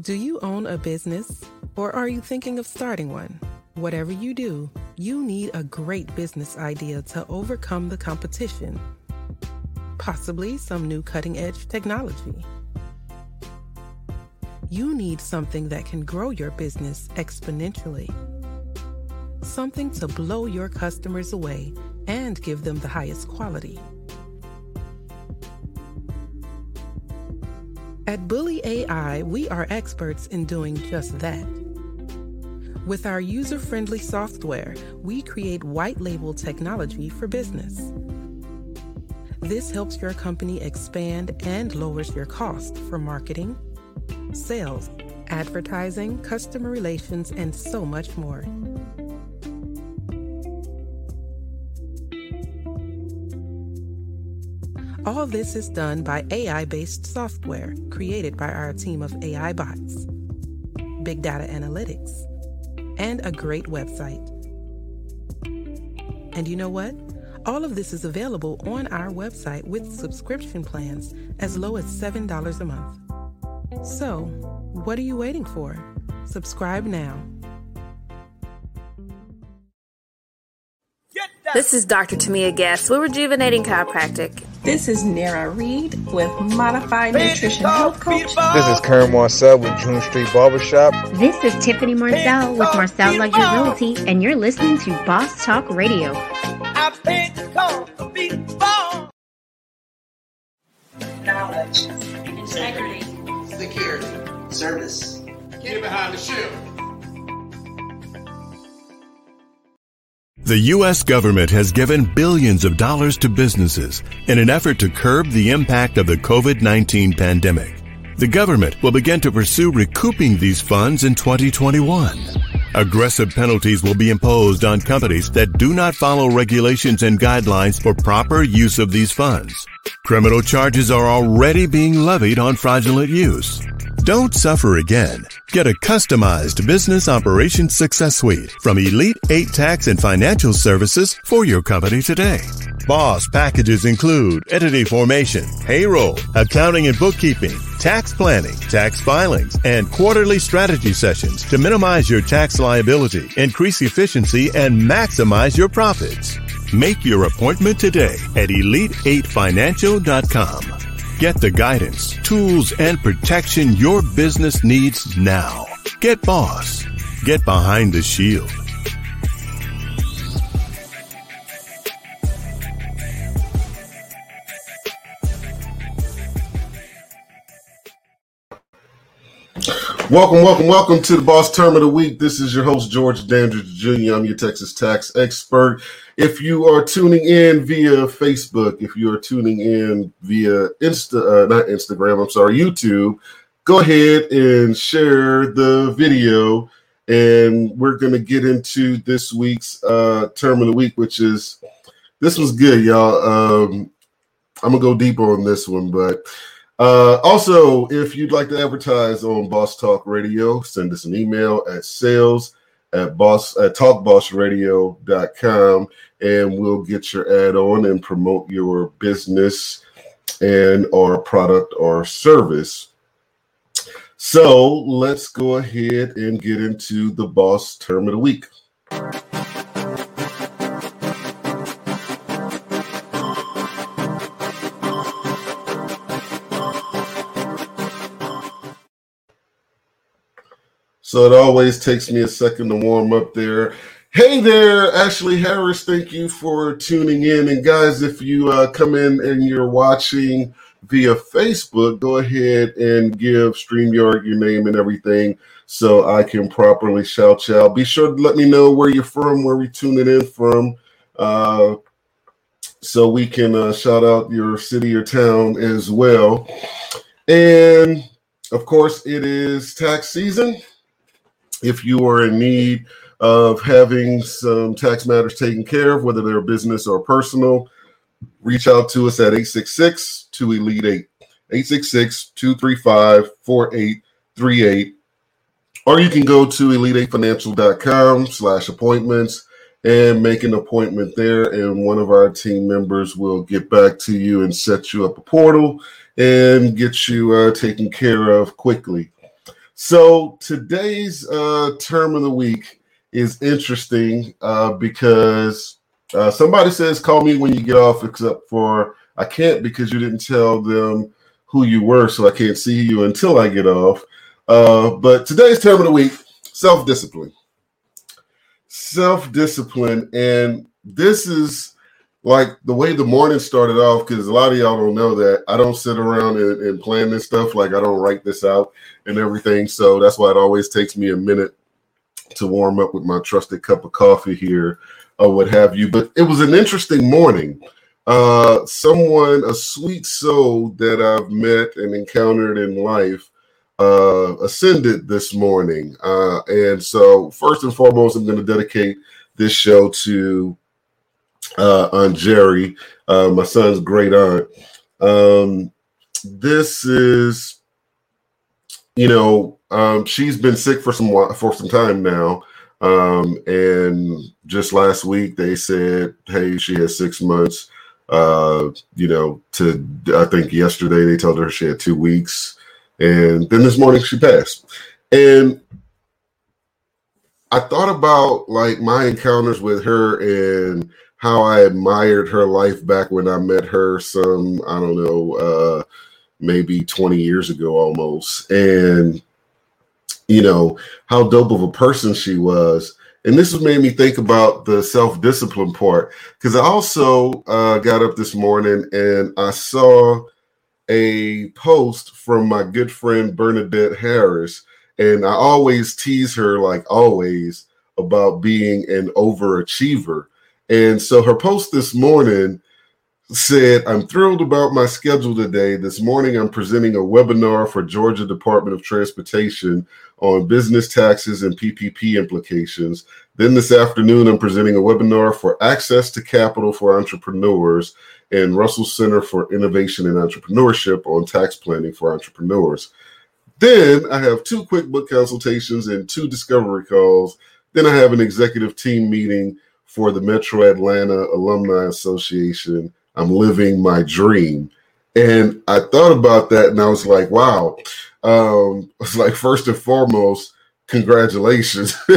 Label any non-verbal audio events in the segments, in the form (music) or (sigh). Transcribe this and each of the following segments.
Do you own a business or are you thinking of starting one? Whatever you do, you need a great business idea to overcome the competition. Possibly some new cutting edge technology. You need something that can grow your business exponentially. Something to blow your customers away and give them the highest quality. At Bully AI, we are experts in doing just that. With our user friendly software, we create white label technology for business. This helps your company expand and lowers your cost for marketing, sales, advertising, customer relations, and so much more. All this is done by AI based software created by our team of AI bots, big data analytics, and a great website. And you know what? All of this is available on our website with subscription plans as low as $7 a month. So, what are you waiting for? Subscribe now. This is Dr. Tamia Guest with Rejuvenating Chiropractic. This is Nara Reed with Modified Nutrition Health Coach. This is Karen Marcel with June Street Barbershop. This is Tiffany Marcel with Marcel Luxury Realty, and you're listening to Boss Talk Radio. Knowledge, integrity, security, service. Get behind the shield. The U.S. government has given billions of dollars to businesses in an effort to curb the impact of the COVID-19 pandemic. The government will begin to pursue recouping these funds in 2021. Aggressive penalties will be imposed on companies that do not follow regulations and guidelines for proper use of these funds. Criminal charges are already being levied on fraudulent use. Don't suffer again. Get a customized business operations success suite from Elite 8 Tax and Financial Services for your company today. Boss packages include entity formation, payroll, accounting and bookkeeping, tax planning, tax filings, and quarterly strategy sessions to minimize your tax liability, increase efficiency, and maximize your profits. Make your appointment today at elite8financial.com. Get the guidance, tools, and protection your business needs now. Get Boss. Get behind the shield. Welcome, welcome, welcome to the Boss Term of the Week. This is your host, George Dandridge Jr. I'm your Texas tax expert. If you are tuning in via Facebook, if you are tuning in via Insta, uh, not Instagram, I'm sorry, YouTube, go ahead and share the video. And we're going to get into this week's uh, Term of the Week, which is this was good, y'all. Um, I'm going to go deeper on this one, but uh, also, if you'd like to advertise on Boss Talk Radio, send us an email at sales at boss at talkbossradio.com and we'll get your ad on and promote your business and or product or service. So let's go ahead and get into the boss term of the week. So it always takes me a second to warm up there. Hey there, Ashley Harris. Thank you for tuning in. And guys, if you uh, come in and you're watching via Facebook, go ahead and give StreamYard your name and everything so I can properly shout you out. Be sure to let me know where you're from, where we tuning in from, uh, so we can uh, shout out your city or town as well. And of course, it is tax season if you are in need of having some tax matters taken care of, whether they're business or personal, reach out to us at 866 2 Elite 8, 866 235 4838. Or you can go to elite8financial.com slash appointments and make an appointment there. And one of our team members will get back to you and set you up a portal and get you uh, taken care of quickly. So today's uh, term of the week is interesting uh, because uh, somebody says, "Call me when you get off," except for I can't because you didn't tell them who you were, so I can't see you until I get off. Uh, but today's term of the week: self-discipline. Self-discipline, and this is like the way the morning started off because a lot of y'all don't know that I don't sit around and, and, plan this stuff. Like I don't write this out and everything. So that's why it always takes me a minute to warm up with my trusted cup of coffee here or what have you. But it was an interesting morning. Uh, someone, a sweet soul that I've met and encountered in life, uh, ascended this morning. Uh, and so, first and foremost, I'm going to dedicate this show to uh, Aunt Jerry, uh, my son's great aunt. Um, this is, you know, um, she's been sick for some for some time now, um, and just last week they said, "Hey, she has six months." Uh, you know, to I think yesterday they told her she had two weeks, and then this morning she passed. And I thought about like my encounters with her and how I admired her life back when I met her some, I don't know, uh, maybe 20 years ago almost. And, you know, how dope of a person she was. And this has made me think about the self discipline part because I also uh, got up this morning and I saw a post from my good friend Bernadette Harris. And I always tease her, like always, about being an overachiever and so her post this morning said, I'm thrilled about my schedule today. This morning, I'm presenting a webinar for Georgia Department of Transportation on business taxes and PPP implications. Then this afternoon, I'm presenting a webinar for access to capital for entrepreneurs and Russell Center for Innovation and Entrepreneurship on tax planning for entrepreneurs. Then I have two QuickBook consultations and two discovery calls. Then I have an executive team meeting for the Metro Atlanta Alumni Association. I'm living my dream. And I thought about that and I was like, wow. Um, (laughs) it's like, first and foremost, congratulations. (laughs)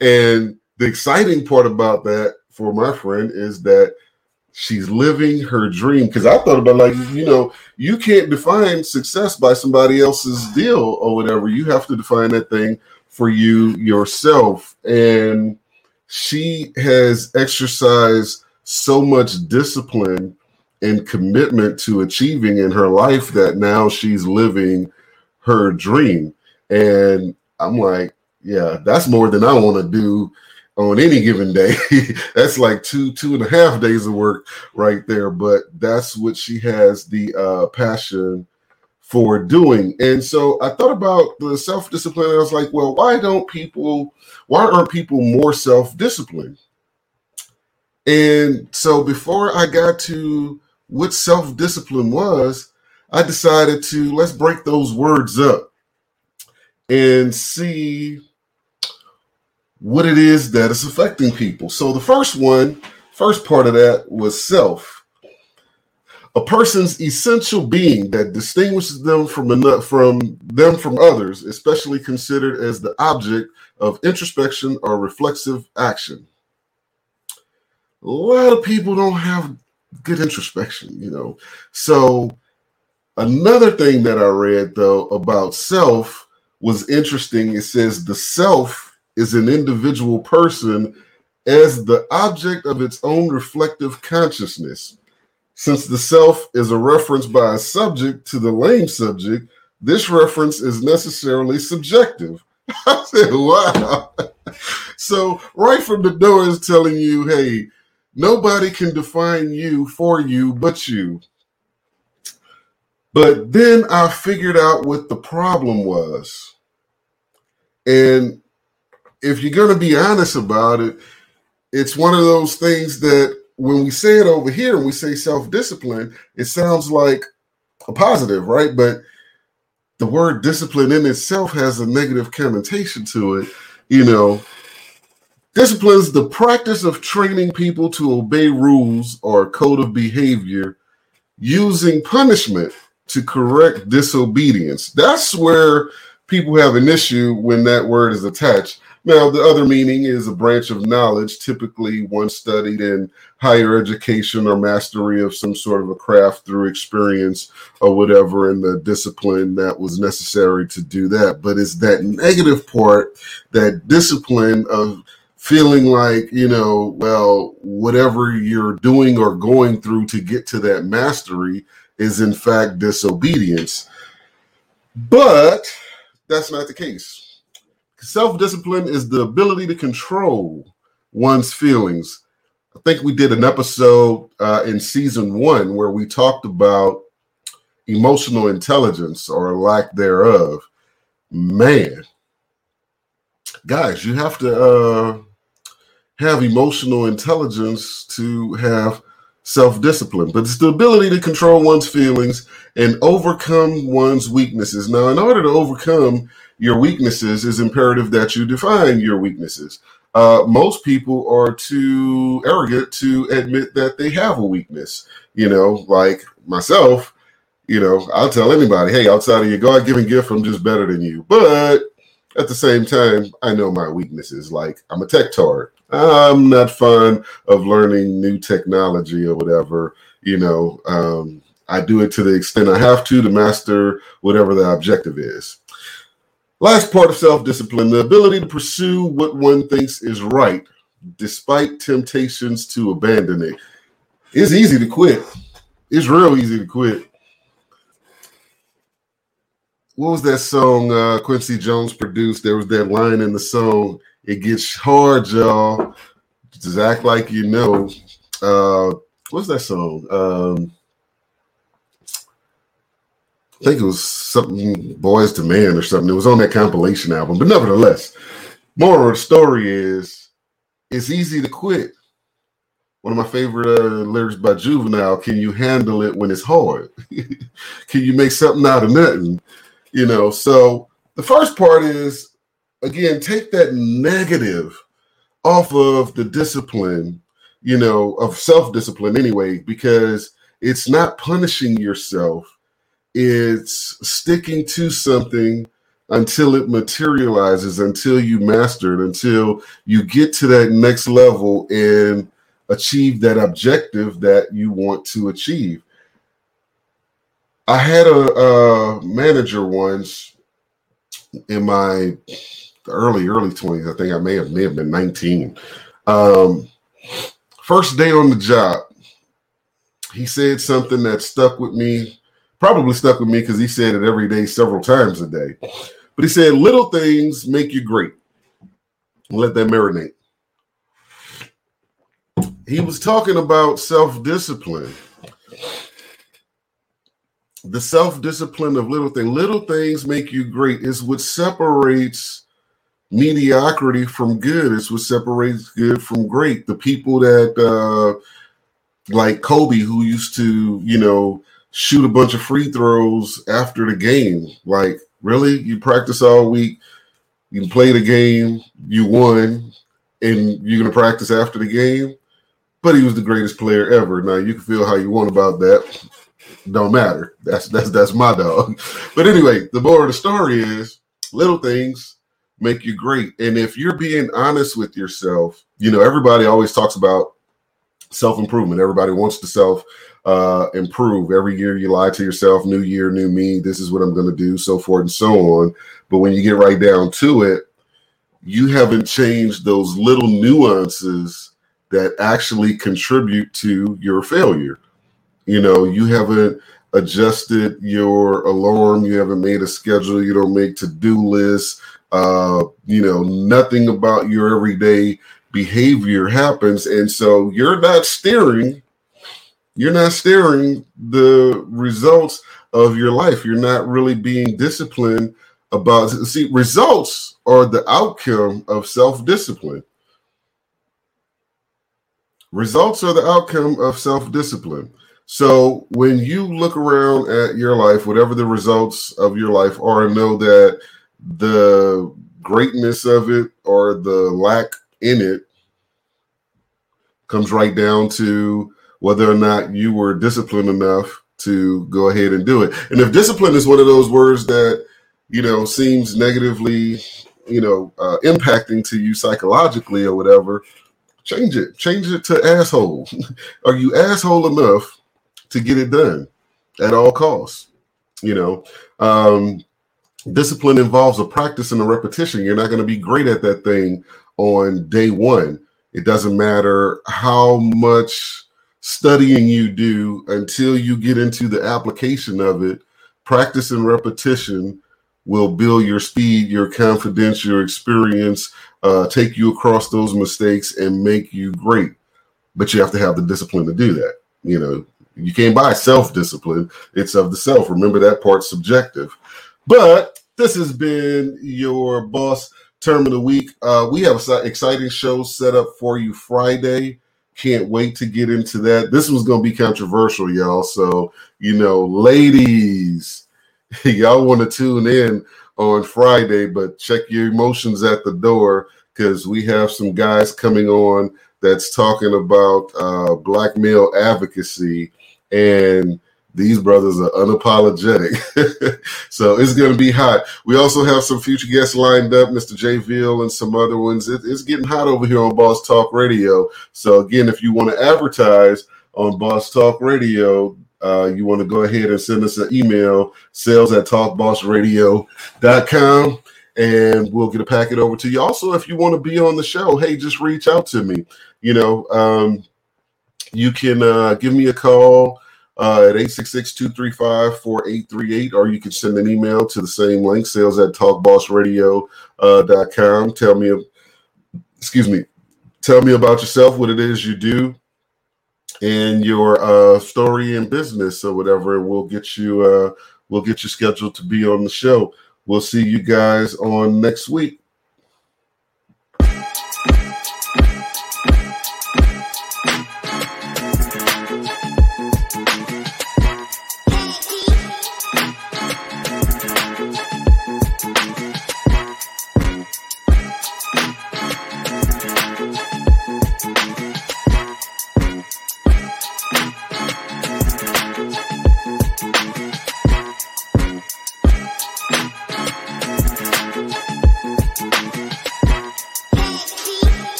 and the exciting part about that for my friend is that she's living her dream. Because I thought about, like, you know, you can't define success by somebody else's deal or whatever. You have to define that thing for you yourself. And she has exercised so much discipline and commitment to achieving in her life that now she's living her dream. And I'm like, yeah, that's more than I want to do on any given day. (laughs) that's like two, two and a half days of work right there. But that's what she has the uh, passion for doing. And so I thought about the self discipline. I was like, well, why don't people, why aren't people more self disciplined? And so before I got to what self discipline was, I decided to let's break those words up and see what it is that is affecting people. So the first one, first part of that was self a person's essential being that distinguishes them from from them from others, especially considered as the object of introspection or reflexive action. A lot of people don't have good introspection, you know. So another thing that I read though about self was interesting. It says the self is an individual person as the object of its own reflective consciousness since the self is a reference by a subject to the lame subject, this reference is necessarily subjective. (laughs) I said, wow. (laughs) so, right from the door is telling you, hey, nobody can define you for you but you. But then I figured out what the problem was. And if you're going to be honest about it, it's one of those things that when we say it over here and we say self-discipline, it sounds like a positive, right? But the word discipline in itself has a negative connotation to it. You know, discipline is the practice of training people to obey rules or code of behavior using punishment to correct disobedience. That's where people have an issue when that word is attached. Now, the other meaning is a branch of knowledge, typically one studied in higher education or mastery of some sort of a craft through experience or whatever in the discipline that was necessary to do that. But it's that negative part, that discipline of feeling like, you know, well, whatever you're doing or going through to get to that mastery is in fact disobedience. But that's not the case Self discipline is the ability to control one's feelings. I think we did an episode uh, in season one where we talked about emotional intelligence or lack thereof. Man, guys, you have to uh, have emotional intelligence to have self discipline, but it's the ability to control one's feelings and overcome one's weaknesses. Now, in order to overcome your weaknesses, is imperative that you define your weaknesses. Uh, most people are too arrogant to admit that they have a weakness. You know, like myself, you know, I'll tell anybody, hey, outside of your God given gift, I'm just better than you. But at the same time, I know my weaknesses. Like I'm a tech tard. I'm not fond of learning new technology or whatever. You know, um, I do it to the extent I have to to master whatever the objective is. Last part of self discipline the ability to pursue what one thinks is right despite temptations to abandon it. It's easy to quit. It's real easy to quit. What was that song uh, Quincy Jones produced? There was that line in the song, It gets hard, y'all. Just act like you know. Uh, what's that song? Um, I think it was something Boyz II Men or something. It was on that compilation album, but nevertheless, moral of the story is it's easy to quit. One of my favorite uh, lyrics by Juvenile: "Can you handle it when it's hard? (laughs) Can you make something out of nothing?" You know. So the first part is again take that negative off of the discipline, you know, of self discipline anyway, because it's not punishing yourself it's sticking to something until it materializes, until you master it, until you get to that next level and achieve that objective that you want to achieve. I had a, a manager once in my early early 20s. I think I may have may have been 19. Um, first day on the job, he said something that stuck with me probably stuck with me because he said it every day, several times a day. But he said, little things make you great. Let that marinate. He was talking about self discipline. The self discipline of little things. Little things make you great is what separates mediocrity from good. It's what separates good from great. The people that, uh, like Kobe, who used to, you know, shoot a bunch of free throws after the game. Like, really? You practice all week, you play the game, you won, and you're gonna practice after the game. But he was the greatest player ever. Now you can feel how you want about that. Don't matter. That's that's that's my dog. (laughs) But anyway, the more of the story is little things make you great. And if you're being honest with yourself, you know, everybody always talks about self improvement. Everybody wants to self uh, improve. Every year you lie to yourself, new year, new me, this is what I'm going to do, so forth and so on. But when you get right down to it, you haven't changed those little nuances that actually contribute to your failure. You know, you haven't adjusted your alarm, you haven't made a schedule, you don't make to do lists. Uh, you know, nothing about your everyday behavior happens. And so you're not steering you're not steering the results of your life. You're not really being disciplined about see results are the outcome of self-discipline. Results are the outcome of self-discipline. So when you look around at your life, whatever the results of your life are, know that the greatness of it or the lack in it comes right down to whether or not you were disciplined enough to go ahead and do it. And if discipline is one of those words that you know, seems negatively, you know, uh, impacting to you psychologically or whatever, change it. Change it to asshole. (laughs) Are you asshole enough to get it done at all costs? You know, um, discipline involves a practice and a repetition. You're not going to be great at that thing on day one. It doesn't matter how much studying you do until you get into the application of it. Practice and repetition will build your speed, your confidence, your experience, uh, take you across those mistakes and make you great. But you have to have the discipline to do that. You know, you can't buy self discipline, it's of the self. Remember that part's subjective. But this has been your boss term of the week. Uh, we have an exciting show set up for you Friday. Can't wait to get into that. This was going to be controversial, y'all. So, you know, ladies, (laughs) y'all want to tune in on Friday, but check your emotions at the door because we have some guys coming on that's talking about uh, black male advocacy and these brothers are unapologetic. (laughs) so it's going to be hot. We also have some future guests lined up, Mr. J. Veal and some other ones. It, it's getting hot over here on Boss Talk Radio. So again, if you want to advertise on Boss Talk Radio, uh, you want to go ahead and send us an email, sales at talkbossradio.com, and we'll get a packet over to you. Also, if you want to be on the show, hey, just reach out to me. You know, um, you can uh, give me a call uh, at 866-235-4838, or you can send an email to the same link, sales at talkbossradio.com. Uh, tell me, excuse me, tell me about yourself, what it is you do, and your uh, story and business or whatever, and we'll get you uh, we'll get you scheduled to be on the show. We'll see you guys on next week.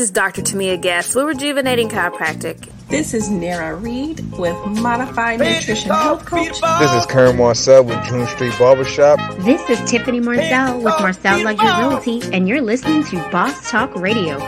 Is Dr. Tamia Gass with Rejuvenating Chiropractic. This is Nara Reed with Modified Nutrition Health Coach. This is Karen Marcel with June Street Barbershop. This is Tiffany Marcel with Marcel Luxury Realty, and you're listening to Boss Talk Radio.